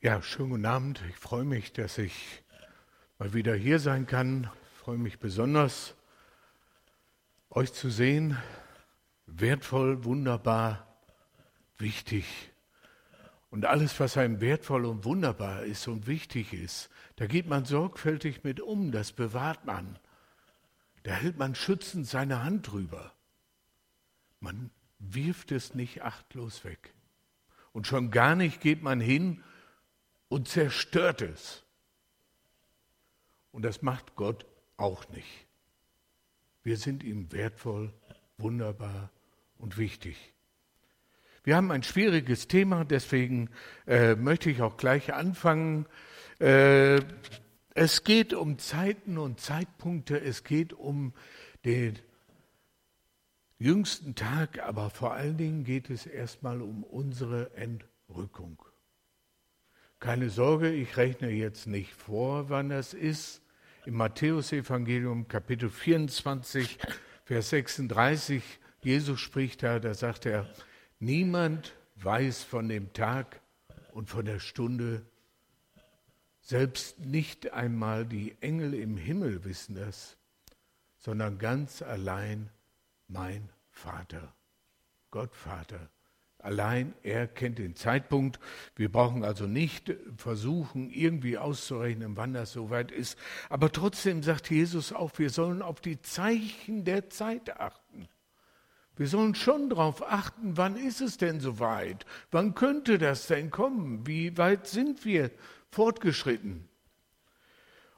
Ja, schönen guten Abend. Ich freue mich, dass ich mal wieder hier sein kann. Ich freue mich besonders, euch zu sehen. Wertvoll, wunderbar, wichtig. Und alles, was einem wertvoll und wunderbar ist und wichtig ist, da geht man sorgfältig mit um, das bewahrt man. Da hält man schützend seine Hand drüber. Man wirft es nicht achtlos weg. Und schon gar nicht geht man hin und zerstört es. Und das macht Gott auch nicht. Wir sind ihm wertvoll, wunderbar und wichtig. Wir haben ein schwieriges Thema, deswegen äh, möchte ich auch gleich anfangen. Äh, es geht um Zeiten und Zeitpunkte, es geht um den jüngsten Tag, aber vor allen Dingen geht es erstmal um unsere Entrückung. Keine Sorge, ich rechne jetzt nicht vor, wann das ist. Im Matthäusevangelium Kapitel 24, Vers 36, Jesus spricht da, da sagt er, niemand weiß von dem Tag und von der Stunde, selbst nicht einmal die Engel im Himmel wissen das, sondern ganz allein mein Vater, Gott Vater. Allein er kennt den Zeitpunkt. Wir brauchen also nicht versuchen, irgendwie auszurechnen, wann das soweit ist. Aber trotzdem sagt Jesus auch, wir sollen auf die Zeichen der Zeit achten. Wir sollen schon darauf achten, wann ist es denn soweit? Wann könnte das denn kommen? Wie weit sind wir fortgeschritten?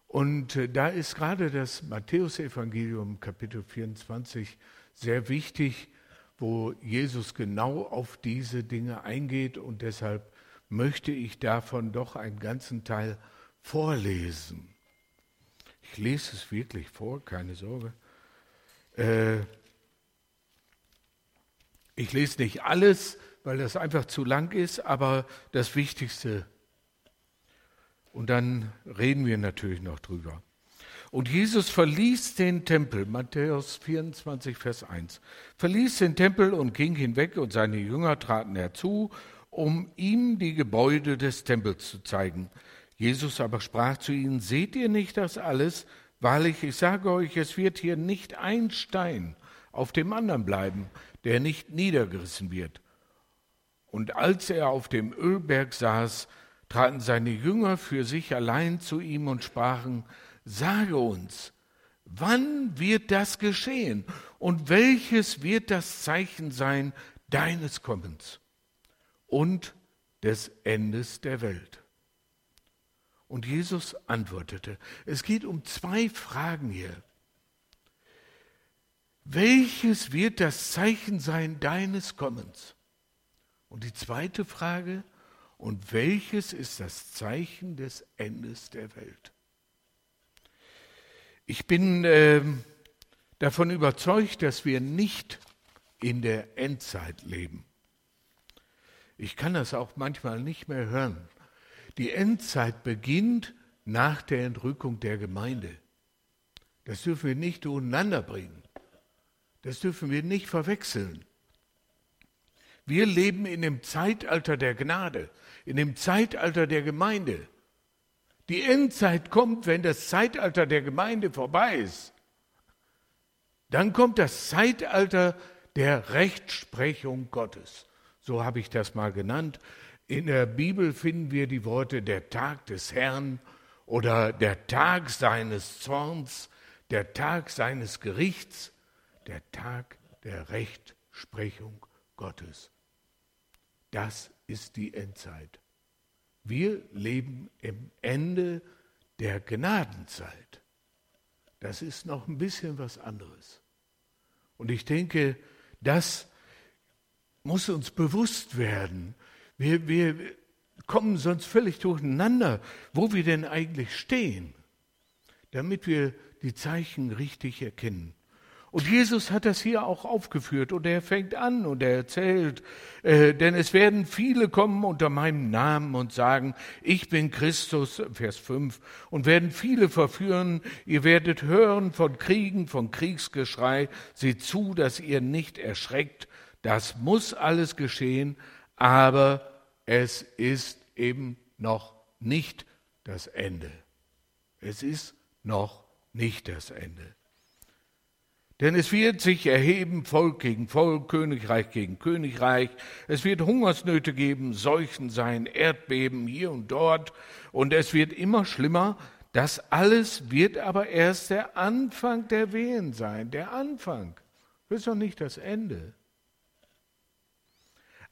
Und äh, da ist gerade das Matthäusevangelium Kapitel 24 sehr wichtig, wo Jesus genau auf diese Dinge eingeht und deshalb möchte ich davon doch einen ganzen Teil vorlesen. Ich lese es wirklich vor, keine Sorge. Äh, ich lese nicht alles, weil das einfach zu lang ist, aber das Wichtigste. Und dann reden wir natürlich noch drüber. Und Jesus verließ den Tempel, Matthäus 24, Vers 1, verließ den Tempel und ging hinweg und seine Jünger traten herzu, um ihm die Gebäude des Tempels zu zeigen. Jesus aber sprach zu ihnen, seht ihr nicht das alles? Wahrlich, ich sage euch, es wird hier nicht ein Stein auf dem anderen bleiben, der nicht niedergerissen wird. Und als er auf dem Ölberg saß, traten seine Jünger für sich allein zu ihm und sprachen, Sage uns, wann wird das geschehen und welches wird das Zeichen sein deines Kommens und des Endes der Welt? Und Jesus antwortete, es geht um zwei Fragen hier. Welches wird das Zeichen sein deines Kommens? Und die zweite Frage, und welches ist das Zeichen des Endes der Welt? Ich bin äh, davon überzeugt, dass wir nicht in der Endzeit leben. Ich kann das auch manchmal nicht mehr hören. Die Endzeit beginnt nach der Entrückung der Gemeinde. Das dürfen wir nicht durcheinander bringen. Das dürfen wir nicht verwechseln. Wir leben in dem Zeitalter der Gnade, in dem Zeitalter der Gemeinde. Die Endzeit kommt, wenn das Zeitalter der Gemeinde vorbei ist. Dann kommt das Zeitalter der Rechtsprechung Gottes. So habe ich das mal genannt. In der Bibel finden wir die Worte der Tag des Herrn oder der Tag seines Zorns, der Tag seines Gerichts, der Tag der Rechtsprechung Gottes. Das ist die Endzeit. Wir leben im Ende der Gnadenzeit. Das ist noch ein bisschen was anderes. Und ich denke, das muss uns bewusst werden. Wir, wir kommen sonst völlig durcheinander, wo wir denn eigentlich stehen, damit wir die Zeichen richtig erkennen. Und Jesus hat das hier auch aufgeführt und er fängt an und er erzählt, äh, denn es werden viele kommen unter meinem Namen und sagen, ich bin Christus, Vers 5, und werden viele verführen, ihr werdet hören von Kriegen, von Kriegsgeschrei, seht zu, dass ihr nicht erschreckt, das muss alles geschehen, aber es ist eben noch nicht das Ende. Es ist noch nicht das Ende. Denn es wird sich erheben Volk gegen Volk, Königreich gegen Königreich. Es wird Hungersnöte geben, Seuchen sein, Erdbeben hier und dort. Und es wird immer schlimmer. Das alles wird aber erst der Anfang der Wehen sein. Der Anfang. Das ist noch nicht das Ende.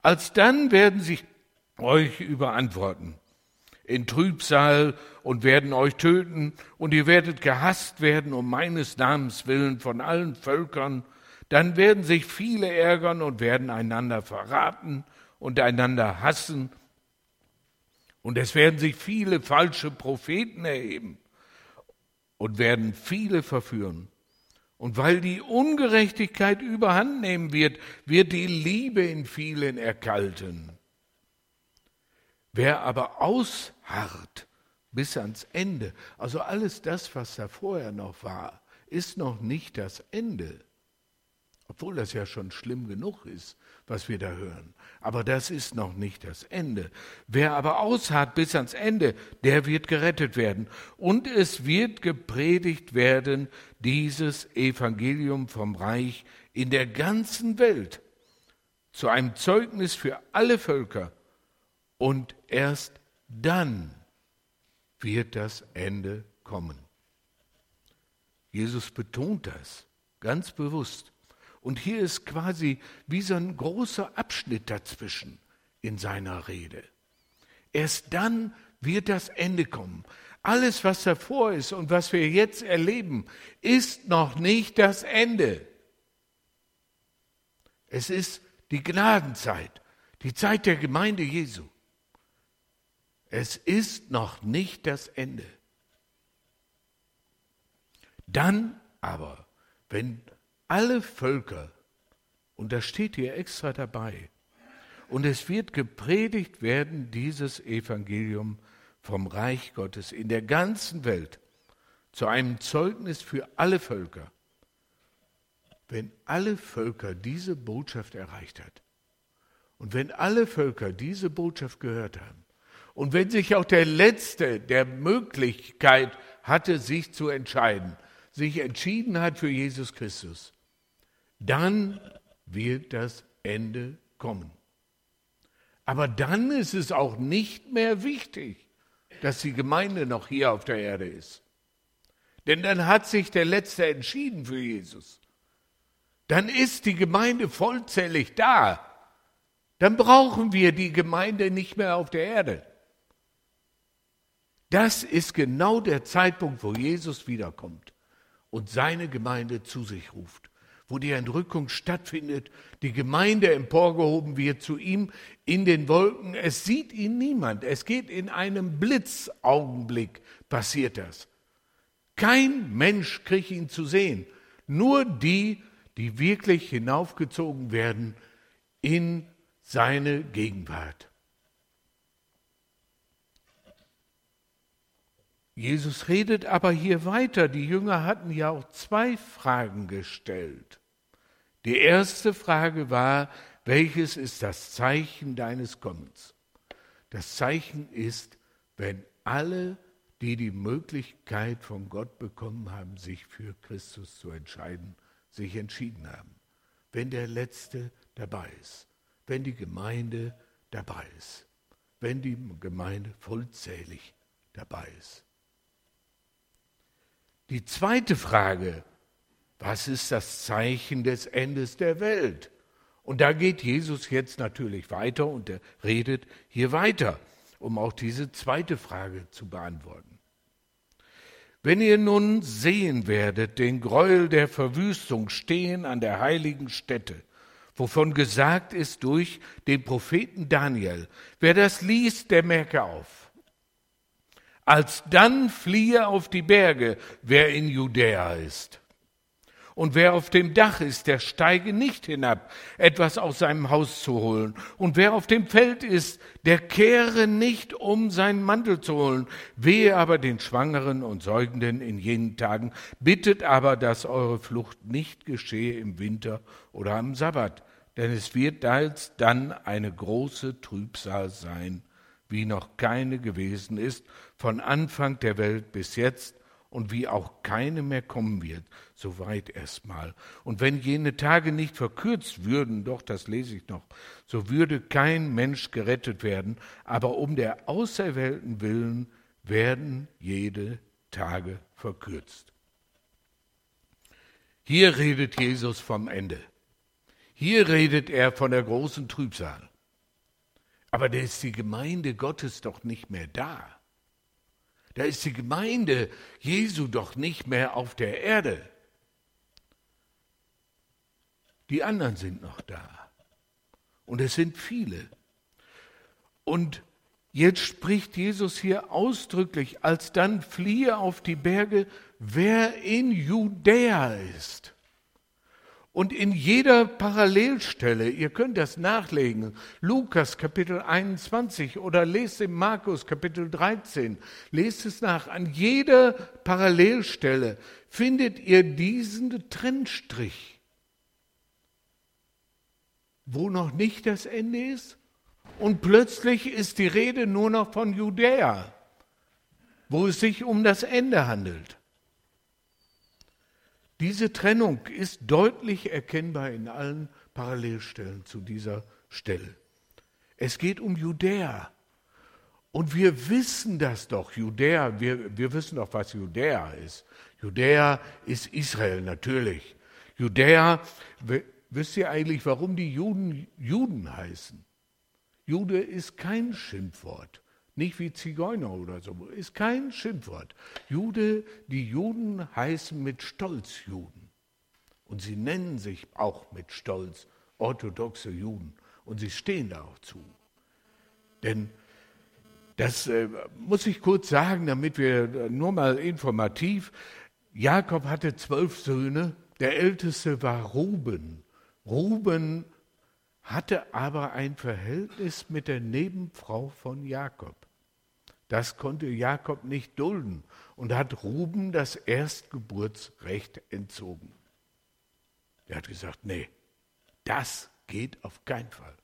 Alsdann werden sich euch überantworten in Trübsal und werden euch töten, und ihr werdet gehasst werden um meines Namens willen von allen Völkern. Dann werden sich viele ärgern und werden einander verraten und einander hassen. Und es werden sich viele falsche Propheten erheben und werden viele verführen. Und weil die Ungerechtigkeit überhand nehmen wird, wird die Liebe in vielen erkalten. Wer aber ausharrt bis ans Ende, also alles das, was da vorher noch war, ist noch nicht das Ende. Obwohl das ja schon schlimm genug ist, was wir da hören. Aber das ist noch nicht das Ende. Wer aber ausharrt bis ans Ende, der wird gerettet werden. Und es wird gepredigt werden, dieses Evangelium vom Reich in der ganzen Welt, zu einem Zeugnis für alle Völker und erst dann wird das Ende kommen. Jesus betont das ganz bewusst. Und hier ist quasi wie so ein großer Abschnitt dazwischen in seiner Rede. Erst dann wird das Ende kommen. Alles, was davor ist und was wir jetzt erleben, ist noch nicht das Ende. Es ist die Gnadenzeit, die Zeit der Gemeinde Jesu. Es ist noch nicht das Ende. Dann aber, wenn alle Völker, und das steht hier extra dabei, und es wird gepredigt werden, dieses Evangelium vom Reich Gottes in der ganzen Welt, zu einem Zeugnis für alle Völker. Wenn alle Völker diese Botschaft erreicht hat und wenn alle Völker diese Botschaft gehört haben, und wenn sich auch der Letzte der Möglichkeit hatte, sich zu entscheiden, sich entschieden hat für Jesus Christus, dann wird das Ende kommen. Aber dann ist es auch nicht mehr wichtig, dass die Gemeinde noch hier auf der Erde ist. Denn dann hat sich der Letzte entschieden für Jesus. Dann ist die Gemeinde vollzählig da. Dann brauchen wir die Gemeinde nicht mehr auf der Erde. Das ist genau der Zeitpunkt, wo Jesus wiederkommt und seine Gemeinde zu sich ruft, wo die Entrückung stattfindet, die Gemeinde emporgehoben wird zu ihm in den Wolken. Es sieht ihn niemand. Es geht in einem Blitzaugenblick, passiert das. Kein Mensch kriegt ihn zu sehen, nur die, die wirklich hinaufgezogen werden in seine Gegenwart. Jesus redet aber hier weiter. Die Jünger hatten ja auch zwei Fragen gestellt. Die erste Frage war, welches ist das Zeichen deines Kommens? Das Zeichen ist, wenn alle, die die Möglichkeit von Gott bekommen haben, sich für Christus zu entscheiden, sich entschieden haben. Wenn der Letzte dabei ist, wenn die Gemeinde dabei ist, wenn die Gemeinde vollzählig dabei ist. Die zweite Frage, was ist das Zeichen des Endes der Welt? Und da geht Jesus jetzt natürlich weiter und er redet hier weiter, um auch diese zweite Frage zu beantworten. Wenn ihr nun sehen werdet den Gräuel der Verwüstung stehen an der heiligen Stätte, wovon gesagt ist durch den Propheten Daniel, wer das liest, der merke auf. Alsdann fliehe auf die Berge, wer in Judäa ist. Und wer auf dem Dach ist, der steige nicht hinab, etwas aus seinem Haus zu holen. Und wer auf dem Feld ist, der kehre nicht, um seinen Mantel zu holen. Wehe aber den Schwangeren und Säugenden in jenen Tagen. Bittet aber, dass eure Flucht nicht geschehe im Winter oder am Sabbat. Denn es wird als dann eine große Trübsal sein wie noch keine gewesen ist, von Anfang der Welt bis jetzt und wie auch keine mehr kommen wird, soweit erstmal. Und wenn jene Tage nicht verkürzt würden, doch das lese ich noch, so würde kein Mensch gerettet werden, aber um der Auserwählten willen werden jede Tage verkürzt. Hier redet Jesus vom Ende. Hier redet er von der großen Trübsal. Aber da ist die Gemeinde Gottes doch nicht mehr da. Da ist die Gemeinde Jesu doch nicht mehr auf der Erde. Die anderen sind noch da. Und es sind viele. Und jetzt spricht Jesus hier ausdrücklich, als dann fliehe auf die Berge, wer in Judäa ist. Und in jeder Parallelstelle, ihr könnt das nachlegen, Lukas Kapitel 21 oder lest im Markus Kapitel 13, lest es nach, an jeder Parallelstelle findet ihr diesen Trennstrich, wo noch nicht das Ende ist und plötzlich ist die Rede nur noch von Judäa, wo es sich um das Ende handelt. Diese Trennung ist deutlich erkennbar in allen Parallelstellen zu dieser Stelle. Es geht um Judäa. Und wir wissen das doch, Judäa, wir, wir wissen doch, was Judäa ist. Judäa ist Israel natürlich. Judäa, wisst ihr eigentlich, warum die Juden Juden heißen? Jude ist kein Schimpfwort. Nicht wie Zigeuner oder so. Ist kein Schimpfwort. Jude, die Juden heißen mit Stolz Juden. Und sie nennen sich auch mit Stolz orthodoxe Juden. Und sie stehen da auch zu. Denn das äh, muss ich kurz sagen, damit wir äh, nur mal informativ. Jakob hatte zwölf Söhne. Der älteste war Ruben. Ruben hatte aber ein Verhältnis mit der Nebenfrau von Jakob. Das konnte Jakob nicht dulden und hat Ruben das Erstgeburtsrecht entzogen. Er hat gesagt, nee, das geht auf keinen Fall.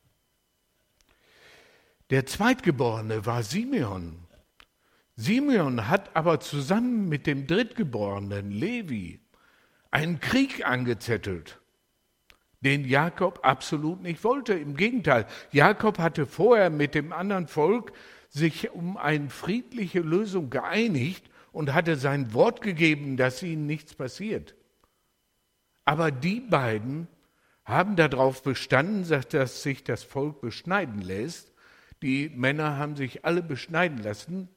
Der Zweitgeborene war Simeon. Simeon hat aber zusammen mit dem Drittgeborenen Levi einen Krieg angezettelt, den Jakob absolut nicht wollte. Im Gegenteil, Jakob hatte vorher mit dem anderen Volk sich um eine friedliche Lösung geeinigt und hatte sein Wort gegeben, dass ihnen nichts passiert. Aber die beiden haben darauf bestanden, dass sich das Volk beschneiden lässt. Die Männer haben sich alle beschneiden lassen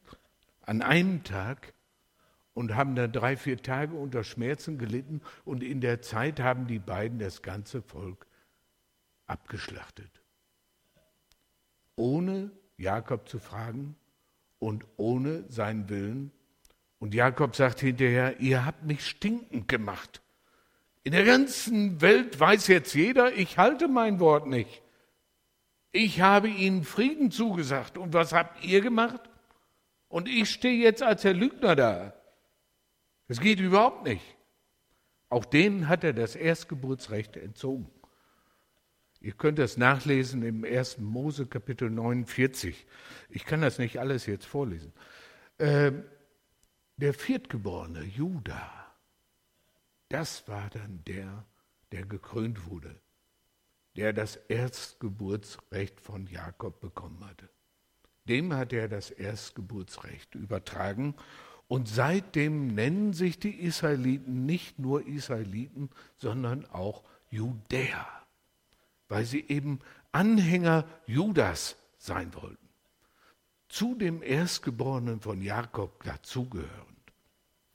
an einem Tag und haben dann drei, vier Tage unter Schmerzen gelitten und in der Zeit haben die beiden das ganze Volk abgeschlachtet. Ohne Jakob zu fragen und ohne seinen Willen. Und Jakob sagt hinterher, ihr habt mich stinkend gemacht. In der ganzen Welt weiß jetzt jeder, ich halte mein Wort nicht. Ich habe ihnen Frieden zugesagt. Und was habt ihr gemacht? Und ich stehe jetzt als der Lügner da. Das geht überhaupt nicht. Auch denen hat er das Erstgeburtsrecht entzogen. Ihr könnt das nachlesen im 1. Mose Kapitel 49. Ich kann das nicht alles jetzt vorlesen. Ähm, der Viertgeborene, Judah, das war dann der, der gekrönt wurde, der das Erstgeburtsrecht von Jakob bekommen hatte. Dem hat er das Erstgeburtsrecht übertragen und seitdem nennen sich die Israeliten nicht nur Israeliten, sondern auch Judäer weil sie eben Anhänger Judas sein wollten. Zu dem Erstgeborenen von Jakob dazugehörend.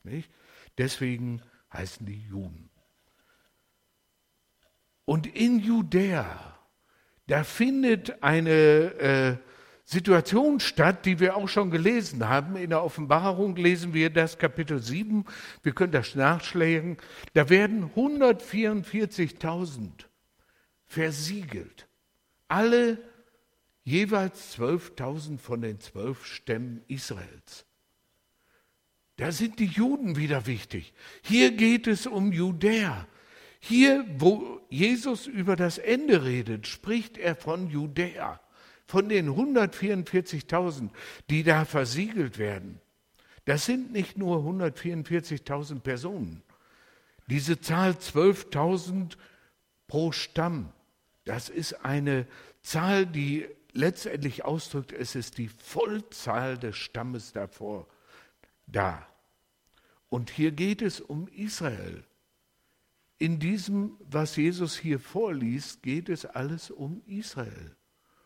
Nicht? Deswegen heißen die Juden. Und in Judäa, da findet eine äh, Situation statt, die wir auch schon gelesen haben. In der Offenbarung lesen wir das Kapitel 7. Wir können das nachschlagen. Da werden 144.000 versiegelt. Alle jeweils 12.000 von den zwölf Stämmen Israels. Da sind die Juden wieder wichtig. Hier geht es um Judäa. Hier, wo Jesus über das Ende redet, spricht er von Judäa, von den 144.000, die da versiegelt werden, das sind nicht nur 144.000 Personen. Diese Zahl 12.000 pro Stamm, das ist eine Zahl, die letztendlich ausdrückt, es ist die Vollzahl des Stammes davor da. Und hier geht es um Israel. In diesem, was Jesus hier vorliest, geht es alles um Israel,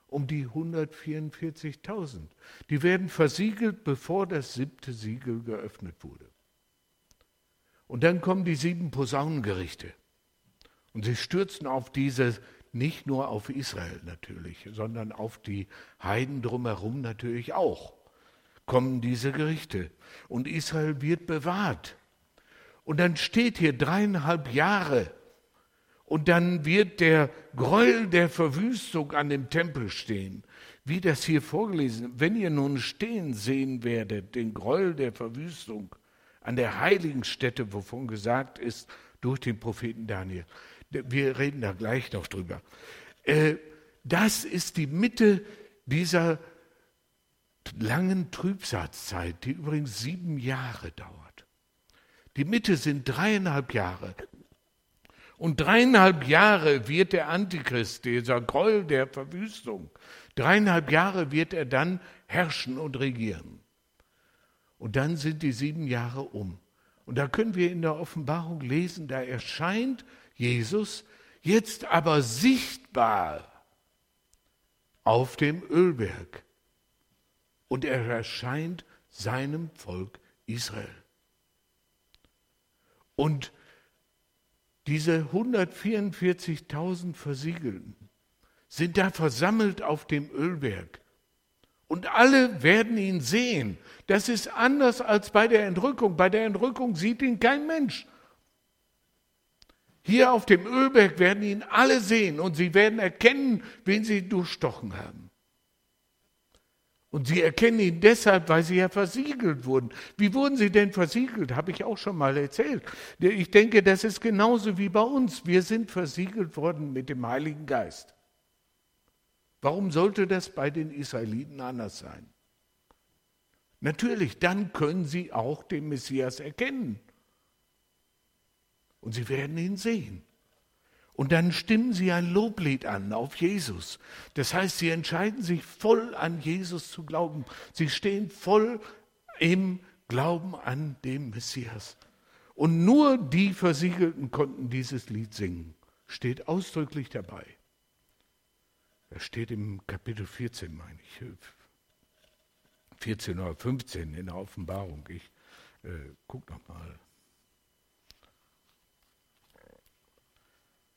um die 144.000. Die werden versiegelt, bevor das siebte Siegel geöffnet wurde. Und dann kommen die sieben Posaunengerichte. Und sie stürzen auf diese nicht nur auf Israel natürlich, sondern auf die Heiden drumherum natürlich auch, kommen diese Gerichte. Und Israel wird bewahrt. Und dann steht hier dreieinhalb Jahre. Und dann wird der Gräuel der Verwüstung an dem Tempel stehen. Wie das hier vorgelesen, wenn ihr nun stehen sehen werdet, den Gräuel der Verwüstung an der heiligen Stätte, wovon gesagt ist durch den Propheten Daniel, wir reden da gleich noch drüber. Äh, das ist die Mitte dieser langen Trübsatzzeit, die übrigens sieben Jahre dauert. Die Mitte sind dreieinhalb Jahre. Und dreieinhalb Jahre wird der Antichrist, dieser Gräuel der Verwüstung, dreieinhalb Jahre wird er dann herrschen und regieren. Und dann sind die sieben Jahre um. Und da können wir in der Offenbarung lesen, da erscheint Jesus jetzt aber sichtbar auf dem Ölberg. Und er erscheint seinem Volk Israel. Und diese 144.000 Versiegelten sind da versammelt auf dem Ölberg. Und alle werden ihn sehen. Das ist anders als bei der Entrückung. Bei der Entrückung sieht ihn kein Mensch. Hier auf dem Ölberg werden ihn alle sehen und sie werden erkennen, wen sie durchstochen haben. Und sie erkennen ihn deshalb, weil sie ja versiegelt wurden. Wie wurden sie denn versiegelt? Habe ich auch schon mal erzählt. Ich denke, das ist genauso wie bei uns. Wir sind versiegelt worden mit dem Heiligen Geist. Warum sollte das bei den Israeliten anders sein? Natürlich, dann können sie auch den Messias erkennen. Und sie werden ihn sehen. Und dann stimmen sie ein Loblied an auf Jesus. Das heißt, sie entscheiden sich voll an Jesus zu glauben. Sie stehen voll im Glauben an den Messias. Und nur die Versiegelten konnten dieses Lied singen. Steht ausdrücklich dabei. Das steht im Kapitel 14, meine ich. 14 oder 15 in der Offenbarung. Ich äh, guck noch mal.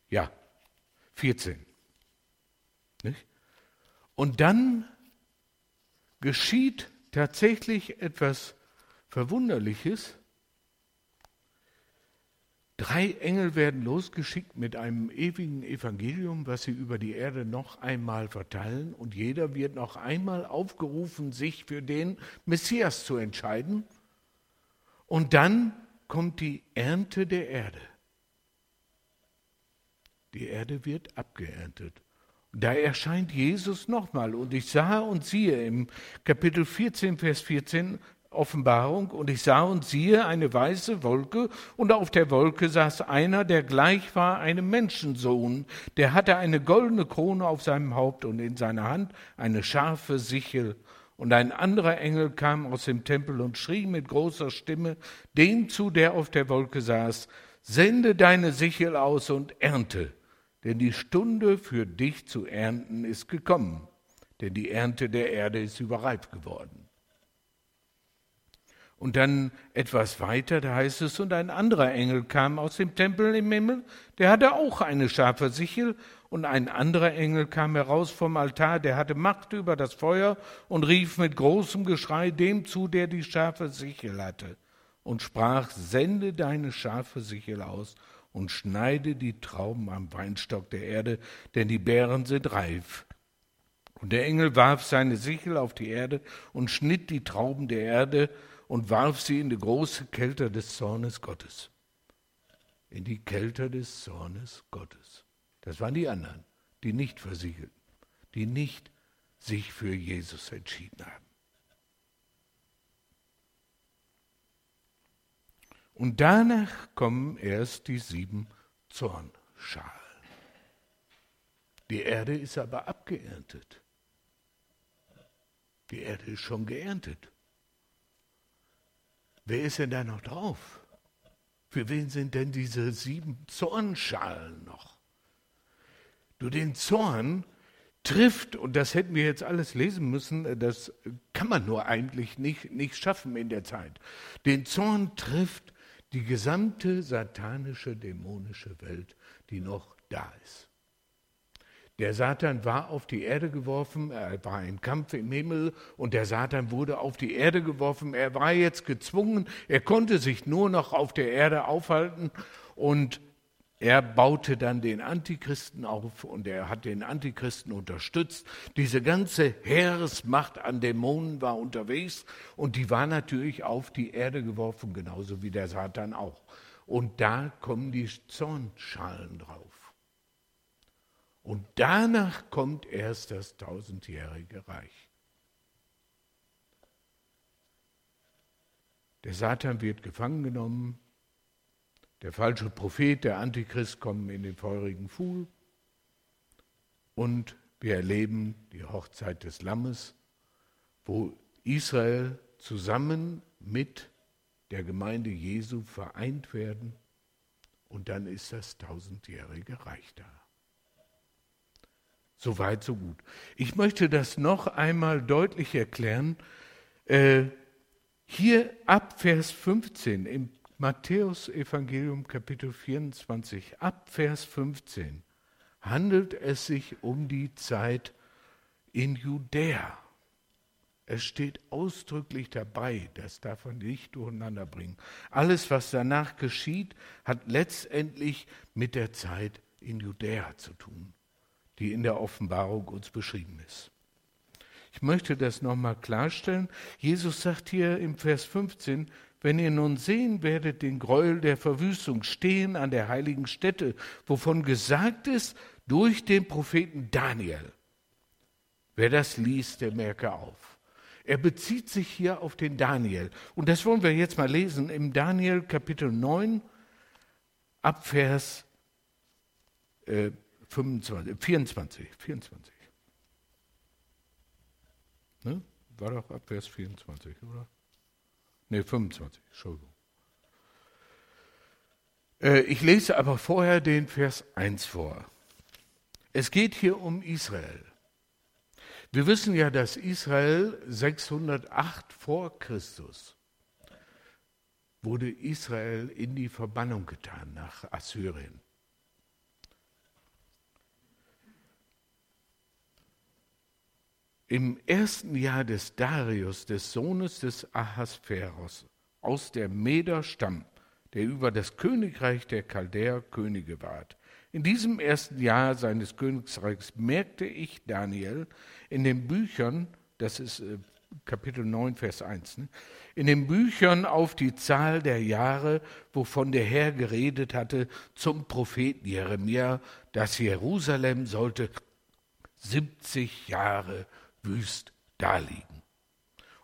Ja, 14. Nicht? Und dann geschieht tatsächlich etwas Verwunderliches. Drei Engel werden losgeschickt mit einem ewigen Evangelium, was sie über die Erde noch einmal verteilen. Und jeder wird noch einmal aufgerufen, sich für den Messias zu entscheiden. Und dann kommt die Ernte der Erde. Die Erde wird abgeerntet. Da erscheint Jesus nochmal. Und ich sah und siehe im Kapitel 14, Vers 14 Offenbarung, und ich sah und siehe eine weiße Wolke, und auf der Wolke saß einer, der gleich war einem Menschensohn, der hatte eine goldene Krone auf seinem Haupt und in seiner Hand eine scharfe Sichel. Und ein anderer Engel kam aus dem Tempel und schrie mit großer Stimme dem zu, der auf der Wolke saß, Sende deine Sichel aus und ernte denn die Stunde für dich zu ernten ist gekommen, denn die Ernte der Erde ist überreif geworden. Und dann etwas weiter, da heißt es, und ein anderer Engel kam aus dem Tempel im Himmel, der hatte auch eine scharfe Sichel, und ein anderer Engel kam heraus vom Altar, der hatte Macht über das Feuer und rief mit großem Geschrei dem zu, der die scharfe Sichel hatte, und sprach, sende deine scharfe Sichel aus und schneide die Trauben am Weinstock der Erde, denn die Beeren sind reif. Und der Engel warf seine Sichel auf die Erde und schnitt die Trauben der Erde und warf sie in die große Kälte des Zornes Gottes. In die Kälte des Zornes Gottes. Das waren die anderen, die nicht versiegelten, die nicht sich für Jesus entschieden haben. Und danach kommen erst die sieben Zornschalen. Die Erde ist aber abgeerntet. Die Erde ist schon geerntet. Wer ist denn da noch drauf? Für wen sind denn diese sieben Zornschalen noch? Du, den Zorn trifft, und das hätten wir jetzt alles lesen müssen, das kann man nur eigentlich nicht, nicht schaffen in der Zeit. Den Zorn trifft die gesamte satanische, dämonische Welt, die noch da ist. Der Satan war auf die Erde geworfen, er war im Kampf im Himmel und der Satan wurde auf die Erde geworfen. Er war jetzt gezwungen, er konnte sich nur noch auf der Erde aufhalten und er baute dann den Antichristen auf und er hat den Antichristen unterstützt. Diese ganze Heeresmacht an Dämonen war unterwegs und die war natürlich auf die Erde geworfen, genauso wie der Satan auch. Und da kommen die Zornschalen drauf. Und danach kommt erst das tausendjährige Reich. Der Satan wird gefangen genommen, der falsche Prophet, der Antichrist kommen in den feurigen Pfuhl und wir erleben die Hochzeit des Lammes, wo Israel zusammen mit der Gemeinde Jesu vereint werden und dann ist das tausendjährige Reich da. So weit, so gut. Ich möchte das noch einmal deutlich erklären. Äh, hier ab Vers 15 im Matthäus Evangelium Kapitel 24, ab Vers 15 handelt es sich um die Zeit in Judäa. Es steht ausdrücklich dabei, das darf man nicht durcheinander bringen. Alles, was danach geschieht, hat letztendlich mit der Zeit in Judäa zu tun die in der Offenbarung uns beschrieben ist. Ich möchte das nochmal klarstellen. Jesus sagt hier im Vers 15, wenn ihr nun sehen werdet den Gräuel der Verwüstung stehen an der heiligen Stätte, wovon gesagt ist durch den Propheten Daniel. Wer das liest, der merke auf. Er bezieht sich hier auf den Daniel. Und das wollen wir jetzt mal lesen im Daniel Kapitel 9 ab Vers äh, 25, 24, 24. Ne? War doch ab Vers 24, oder? Ne, 25, Entschuldigung. Äh, ich lese aber vorher den Vers 1 vor. Es geht hier um Israel. Wir wissen ja, dass Israel 608 vor Christus wurde Israel in die Verbannung getan nach Assyrien. Im ersten Jahr des Darius, des Sohnes des Ahasveros, aus der Meder Stamm, der über das Königreich der Chaldäer Könige ward. In diesem ersten Jahr seines Königsreichs merkte ich Daniel in den Büchern, das ist äh, Kapitel 9, Vers 1, ne, in den Büchern auf die Zahl der Jahre, wovon der Herr geredet hatte, zum Propheten Jeremia, dass Jerusalem sollte 70 Jahre wüst daliegen.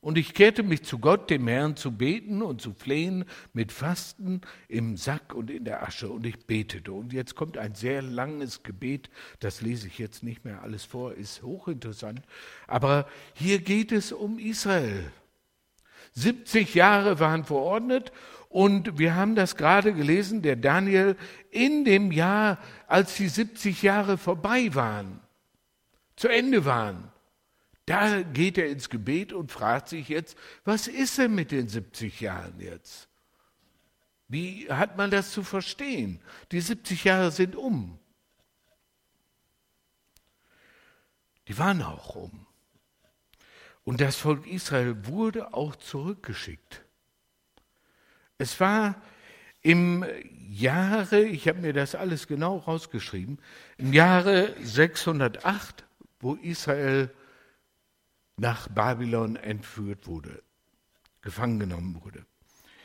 Und ich kehrte mich zu Gott, dem Herrn, zu beten und zu flehen mit Fasten im Sack und in der Asche. Und ich betete. Und jetzt kommt ein sehr langes Gebet. Das lese ich jetzt nicht mehr alles vor, ist hochinteressant. Aber hier geht es um Israel. 70 Jahre waren verordnet und wir haben das gerade gelesen, der Daniel, in dem Jahr, als die 70 Jahre vorbei waren, zu Ende waren, da geht er ins Gebet und fragt sich jetzt, was ist denn mit den 70 Jahren jetzt? Wie hat man das zu verstehen? Die 70 Jahre sind um. Die waren auch um. Und das Volk Israel wurde auch zurückgeschickt. Es war im Jahre, ich habe mir das alles genau rausgeschrieben, im Jahre 608, wo Israel nach Babylon entführt wurde, gefangen genommen wurde.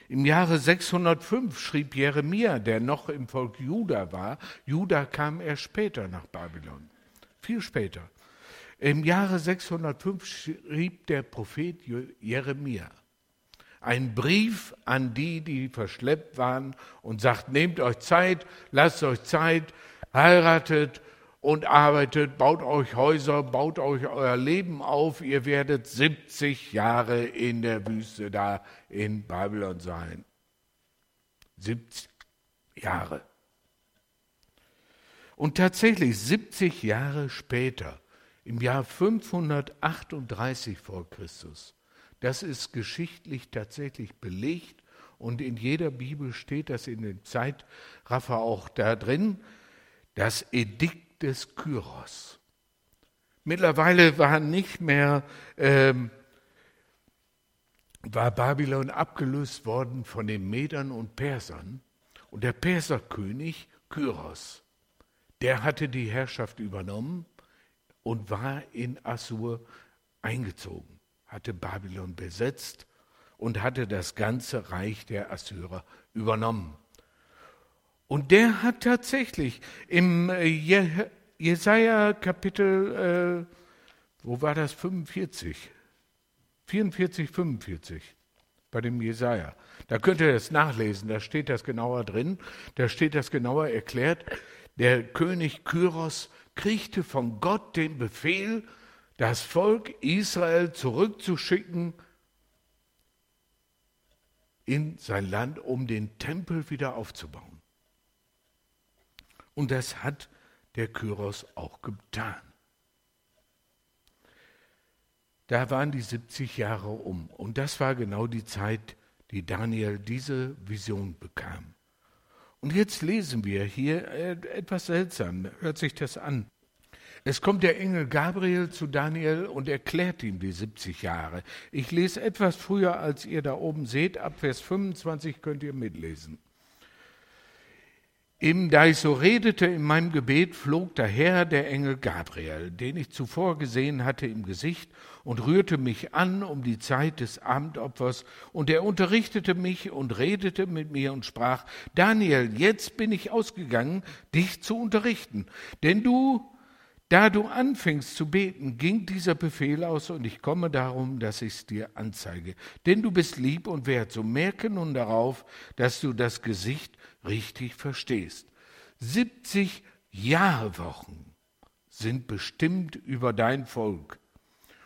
Im Jahre 605 schrieb Jeremia, der noch im Volk Juda war, Juda kam erst später nach Babylon, viel später. Im Jahre 605 schrieb der Prophet Jeremia einen Brief an die, die verschleppt waren und sagt, nehmt euch Zeit, lasst euch Zeit, heiratet und arbeitet, baut euch Häuser, baut euch euer Leben auf, ihr werdet 70 Jahre in der Wüste da in Babylon sein. 70 Jahre. Und tatsächlich 70 Jahre später im Jahr 538 vor Christus. Das ist geschichtlich tatsächlich belegt und in jeder Bibel steht das in dem Zeitraffer auch da drin, das Edikt des Kyros. Mittlerweile war nicht mehr, ähm, war Babylon abgelöst worden von den Medern und Persern und der Perserkönig Kyros, der hatte die Herrschaft übernommen und war in Assur eingezogen, hatte Babylon besetzt und hatte das ganze Reich der Assyrer übernommen. Und der hat tatsächlich im äh, Jesaja Kapitel, äh, wo war das? 45, 44, 45 bei dem Jesaja. Da könnt ihr das nachlesen, da steht das genauer drin, da steht das genauer erklärt. Der König Kyros kriegte von Gott den Befehl, das Volk Israel zurückzuschicken in sein Land, um den Tempel wieder aufzubauen. Und das hat der Kyros auch getan. Da waren die 70 Jahre um. Und das war genau die Zeit, die Daniel diese Vision bekam. Und jetzt lesen wir hier äh, etwas seltsam, hört sich das an. Es kommt der Engel Gabriel zu Daniel und erklärt ihm die 70 Jahre. Ich lese etwas früher, als ihr da oben seht, ab Vers 25 könnt ihr mitlesen. Eben da ich so redete in meinem Gebet, flog daher der Engel Gabriel, den ich zuvor gesehen hatte im Gesicht, und rührte mich an um die Zeit des Abendopfers, und er unterrichtete mich und redete mit mir und sprach, Daniel, jetzt bin ich ausgegangen, dich zu unterrichten, denn du, da du anfingst zu beten, ging dieser Befehl aus, und ich komme darum, dass ich es dir anzeige. Denn du bist lieb und wert, so merke nun darauf, dass du das Gesicht richtig verstehst. 70 Jahrwochen sind bestimmt über dein Volk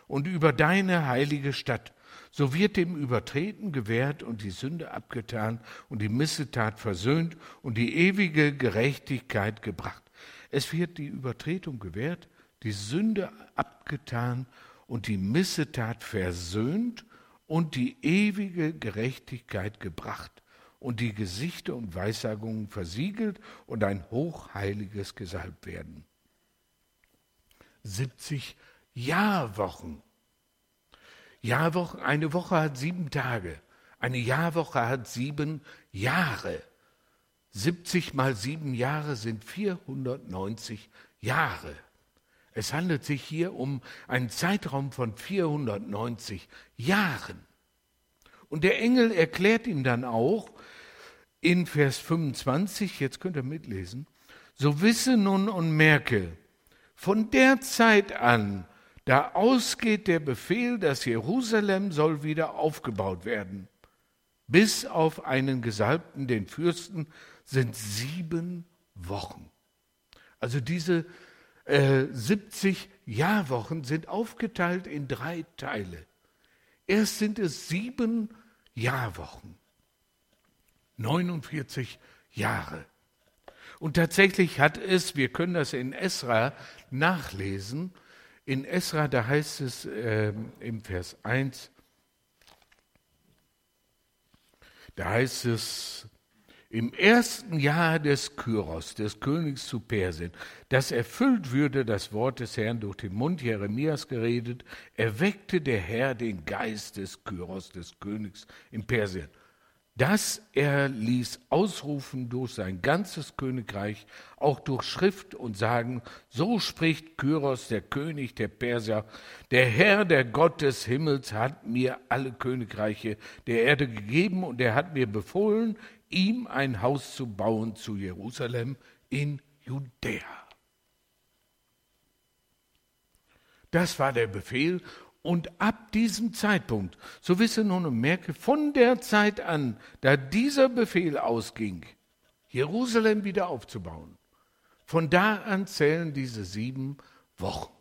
und über deine heilige Stadt. So wird dem Übertreten gewährt und die Sünde abgetan und die Missetat versöhnt und die ewige Gerechtigkeit gebracht. Es wird die Übertretung gewährt, die Sünde abgetan und die Missetat versöhnt und die ewige Gerechtigkeit gebracht und die Gesichter und Weissagungen versiegelt und ein hochheiliges gesalbt werden. 70 Jahrwochen. Jahrwochen, eine Woche hat sieben Tage. Eine Jahrwoche hat sieben Jahre. 70 mal sieben Jahre sind 490 Jahre. Es handelt sich hier um einen Zeitraum von 490 Jahren. Und der Engel erklärt ihm dann auch, in Vers 25, jetzt könnt ihr mitlesen, so wisse nun und merke, von der Zeit an, da ausgeht der Befehl, dass Jerusalem soll wieder aufgebaut werden, bis auf einen Gesalbten, den Fürsten, sind sieben Wochen. Also diese äh, 70 Jahrwochen sind aufgeteilt in drei Teile. Erst sind es sieben Jahrwochen. 49 Jahre. Und tatsächlich hat es, wir können das in Esra nachlesen, in Esra, da heißt es äh, im Vers 1, da heißt es, im ersten Jahr des Kyros, des Königs zu Persien, dass erfüllt würde das Wort des Herrn durch den Mund Jeremias geredet, erweckte der Herr den Geist des Kyros, des Königs in Persien dass er ließ ausrufen durch sein ganzes Königreich, auch durch Schrift und Sagen, so spricht Kyros, der König der Perser, der Herr, der Gott des Himmels, hat mir alle Königreiche der Erde gegeben und er hat mir befohlen, ihm ein Haus zu bauen zu Jerusalem in Judäa. Das war der Befehl. Und ab diesem Zeitpunkt, so wisse nun und merke, von der Zeit an, da dieser Befehl ausging, Jerusalem wieder aufzubauen, von da an zählen diese sieben Wochen.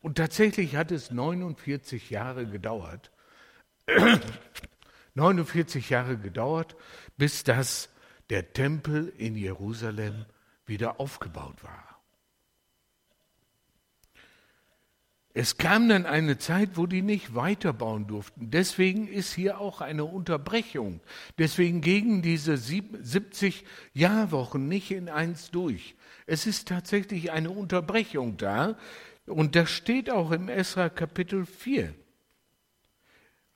Und tatsächlich hat es 49 Jahre gedauert, 49 Jahre gedauert, bis das der Tempel in Jerusalem wieder aufgebaut war. Es kam dann eine Zeit, wo die nicht weiterbauen durften. Deswegen ist hier auch eine Unterbrechung. Deswegen gingen diese 70 Jahrwochen nicht in eins durch. Es ist tatsächlich eine Unterbrechung da. Und das steht auch im Esra Kapitel 4.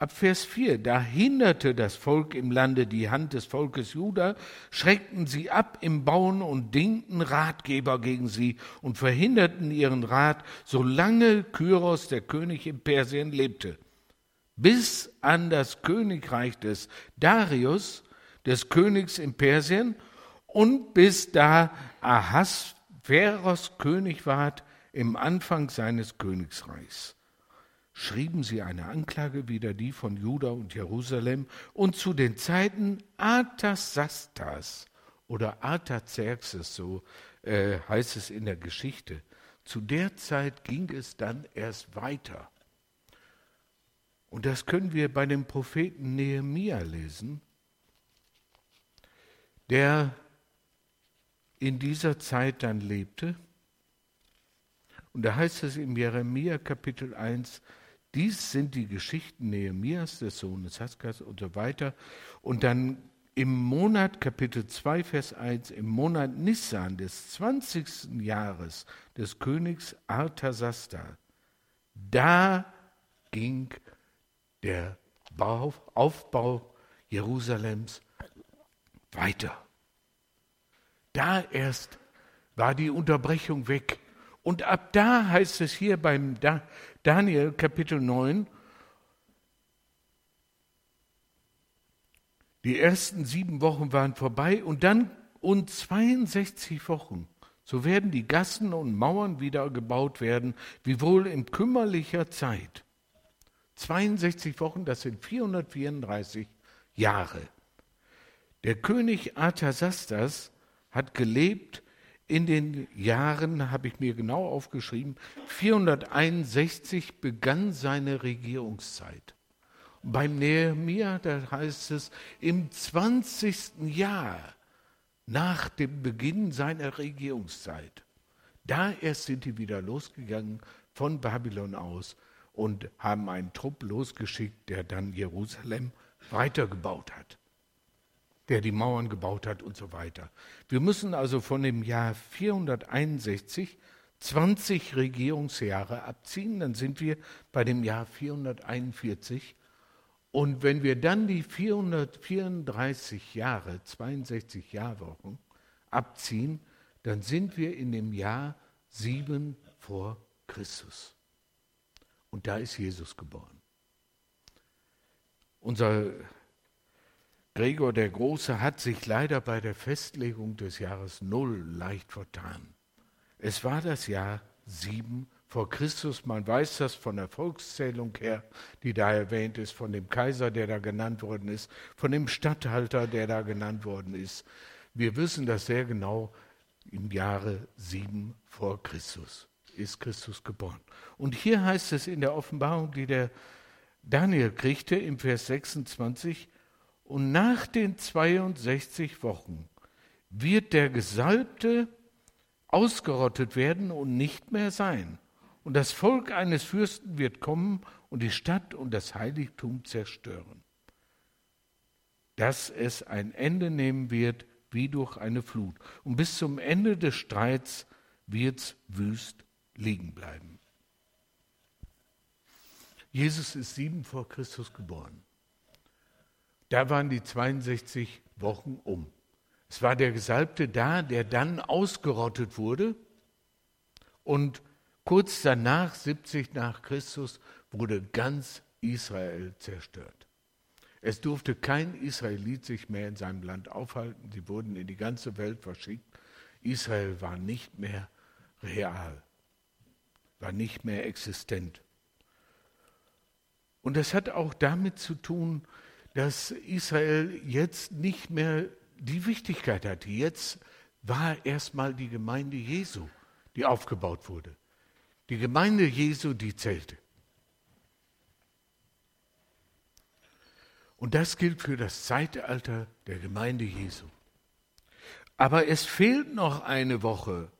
Ab Vers 4, da hinderte das Volk im Lande die Hand des Volkes Juda, schreckten sie ab im Bauen und dingten Ratgeber gegen sie und verhinderten ihren Rat, solange Kyros, der König in Persien, lebte. Bis an das Königreich des Darius, des Königs in Persien, und bis da Ahasveros König ward im Anfang seines Königsreichs schrieben sie eine Anklage wider die von Juda und Jerusalem und zu den Zeiten Artasastas oder Artaxerxes, so äh, heißt es in der Geschichte. Zu der Zeit ging es dann erst weiter. Und das können wir bei dem Propheten Nehemia lesen, der in dieser Zeit dann lebte. Und da heißt es im Jeremia Kapitel 1, dies sind die Geschichten Nehemias, des Sohnes Haskas und so weiter. Und dann im Monat, Kapitel 2, Vers 1, im Monat Nissan des 20. Jahres des Königs Arthasasta, da ging der Bau, Aufbau Jerusalems weiter. Da erst war die Unterbrechung weg. Und ab da heißt es hier beim Daniel Kapitel 9, die ersten sieben Wochen waren vorbei und dann und 62 Wochen. So werden die Gassen und Mauern wieder gebaut werden, wie wohl in kümmerlicher Zeit. 62 Wochen, das sind 434 Jahre. Der König Arthasastas hat gelebt in den Jahren, habe ich mir genau aufgeschrieben, 461 begann seine Regierungszeit. Beim Nehemia, da heißt es, im 20. Jahr nach dem Beginn seiner Regierungszeit, da erst sind die wieder losgegangen von Babylon aus und haben einen Trupp losgeschickt, der dann Jerusalem weitergebaut hat der die Mauern gebaut hat und so weiter. Wir müssen also von dem Jahr 461 20 Regierungsjahre abziehen, dann sind wir bei dem Jahr 441. Und wenn wir dann die 434 Jahre, 62 Jahrwochen abziehen, dann sind wir in dem Jahr 7 vor Christus. Und da ist Jesus geboren. Unser Gregor der Große hat sich leider bei der Festlegung des Jahres Null leicht vertan. Es war das Jahr sieben vor Christus. Man weiß das von der Volkszählung her, die da erwähnt ist, von dem Kaiser, der da genannt worden ist, von dem Statthalter, der da genannt worden ist. Wir wissen das sehr genau. Im Jahre sieben vor Christus ist Christus geboren. Und hier heißt es in der Offenbarung, die der Daniel kriegte, im Vers 26, und nach den 62 Wochen wird der Gesalbte ausgerottet werden und nicht mehr sein. Und das Volk eines Fürsten wird kommen und die Stadt und das Heiligtum zerstören. Dass es ein Ende nehmen wird wie durch eine Flut. Und bis zum Ende des Streits wird es wüst liegen bleiben. Jesus ist sieben vor Christus geboren. Da waren die 62 Wochen um. Es war der Gesalbte da, der dann ausgerottet wurde. Und kurz danach, 70 nach Christus, wurde ganz Israel zerstört. Es durfte kein Israelit sich mehr in seinem Land aufhalten. Sie wurden in die ganze Welt verschickt. Israel war nicht mehr real. war nicht mehr existent. Und das hat auch damit zu tun, dass Israel jetzt nicht mehr die Wichtigkeit hatte. Jetzt war erstmal die Gemeinde Jesu, die aufgebaut wurde. Die Gemeinde Jesu, die zählte. Und das gilt für das Zeitalter der Gemeinde Jesu. Aber es fehlt noch eine Woche.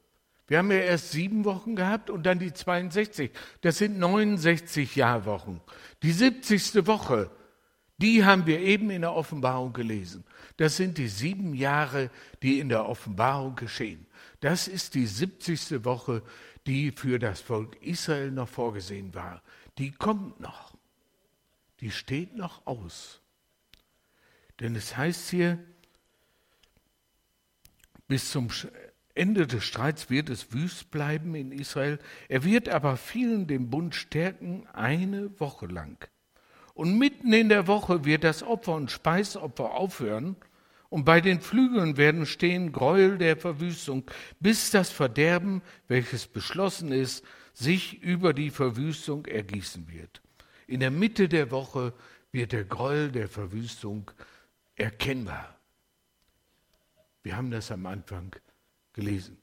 Wir haben ja erst sieben Wochen gehabt und dann die 62. Das sind 69 Jahrwochen. Die 70. Woche, die haben wir eben in der Offenbarung gelesen. Das sind die sieben Jahre, die in der Offenbarung geschehen. Das ist die 70. Woche, die für das Volk Israel noch vorgesehen war. Die kommt noch. Die steht noch aus. Denn es heißt hier, bis zum Ende des Streits wird es wüst bleiben in Israel. Er wird aber vielen den Bund stärken eine Woche lang. Und mitten in der Woche wird das Opfer und Speisopfer aufhören. Und bei den Flügeln werden stehen Gräuel der Verwüstung, bis das Verderben, welches beschlossen ist, sich über die Verwüstung ergießen wird. In der Mitte der Woche wird der Gräuel der Verwüstung erkennbar. Wir haben das am Anfang gelesen.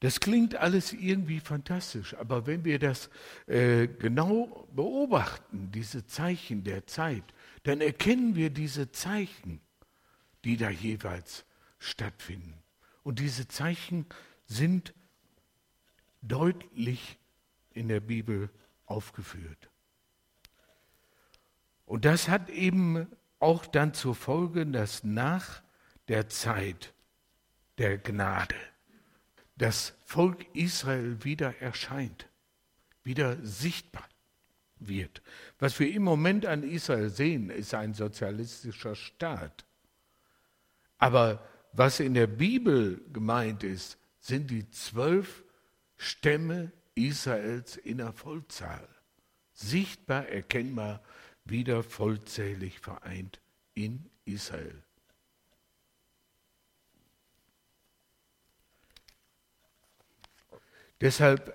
Das klingt alles irgendwie fantastisch, aber wenn wir das äh, genau beobachten, diese Zeichen der Zeit, dann erkennen wir diese Zeichen, die da jeweils stattfinden. Und diese Zeichen sind deutlich in der Bibel aufgeführt. Und das hat eben auch dann zur Folge, dass nach der Zeit der Gnade das Volk Israel wieder erscheint, wieder sichtbar wird. Was wir im Moment an Israel sehen, ist ein sozialistischer Staat. Aber was in der Bibel gemeint ist, sind die zwölf Stämme Israels in der Vollzahl. Sichtbar, erkennbar wieder vollzählig vereint in Israel. Deshalb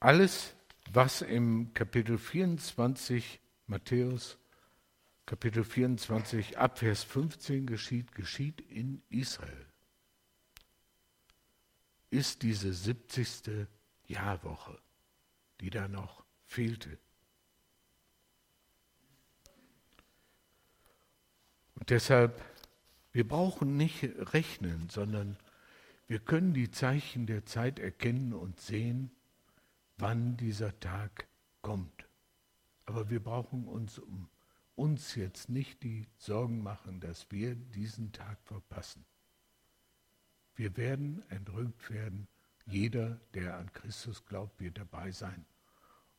alles, was im Kapitel 24 Matthäus Kapitel 24 Abvers 15 geschieht, geschieht in Israel. Ist diese 70. Jahrwoche, die da noch fehlte. Und deshalb, wir brauchen nicht rechnen, sondern wir können die Zeichen der Zeit erkennen und sehen, wann dieser Tag kommt. Aber wir brauchen uns um uns jetzt nicht die Sorgen machen, dass wir diesen Tag verpassen. Wir werden entrückt werden. Jeder, der an Christus glaubt, wird dabei sein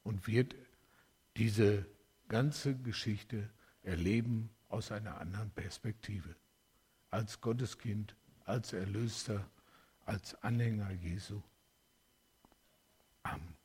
und wird diese ganze Geschichte erleben aus einer anderen Perspektive. Als Gotteskind, als Erlöster, als Anhänger Jesu. Amen.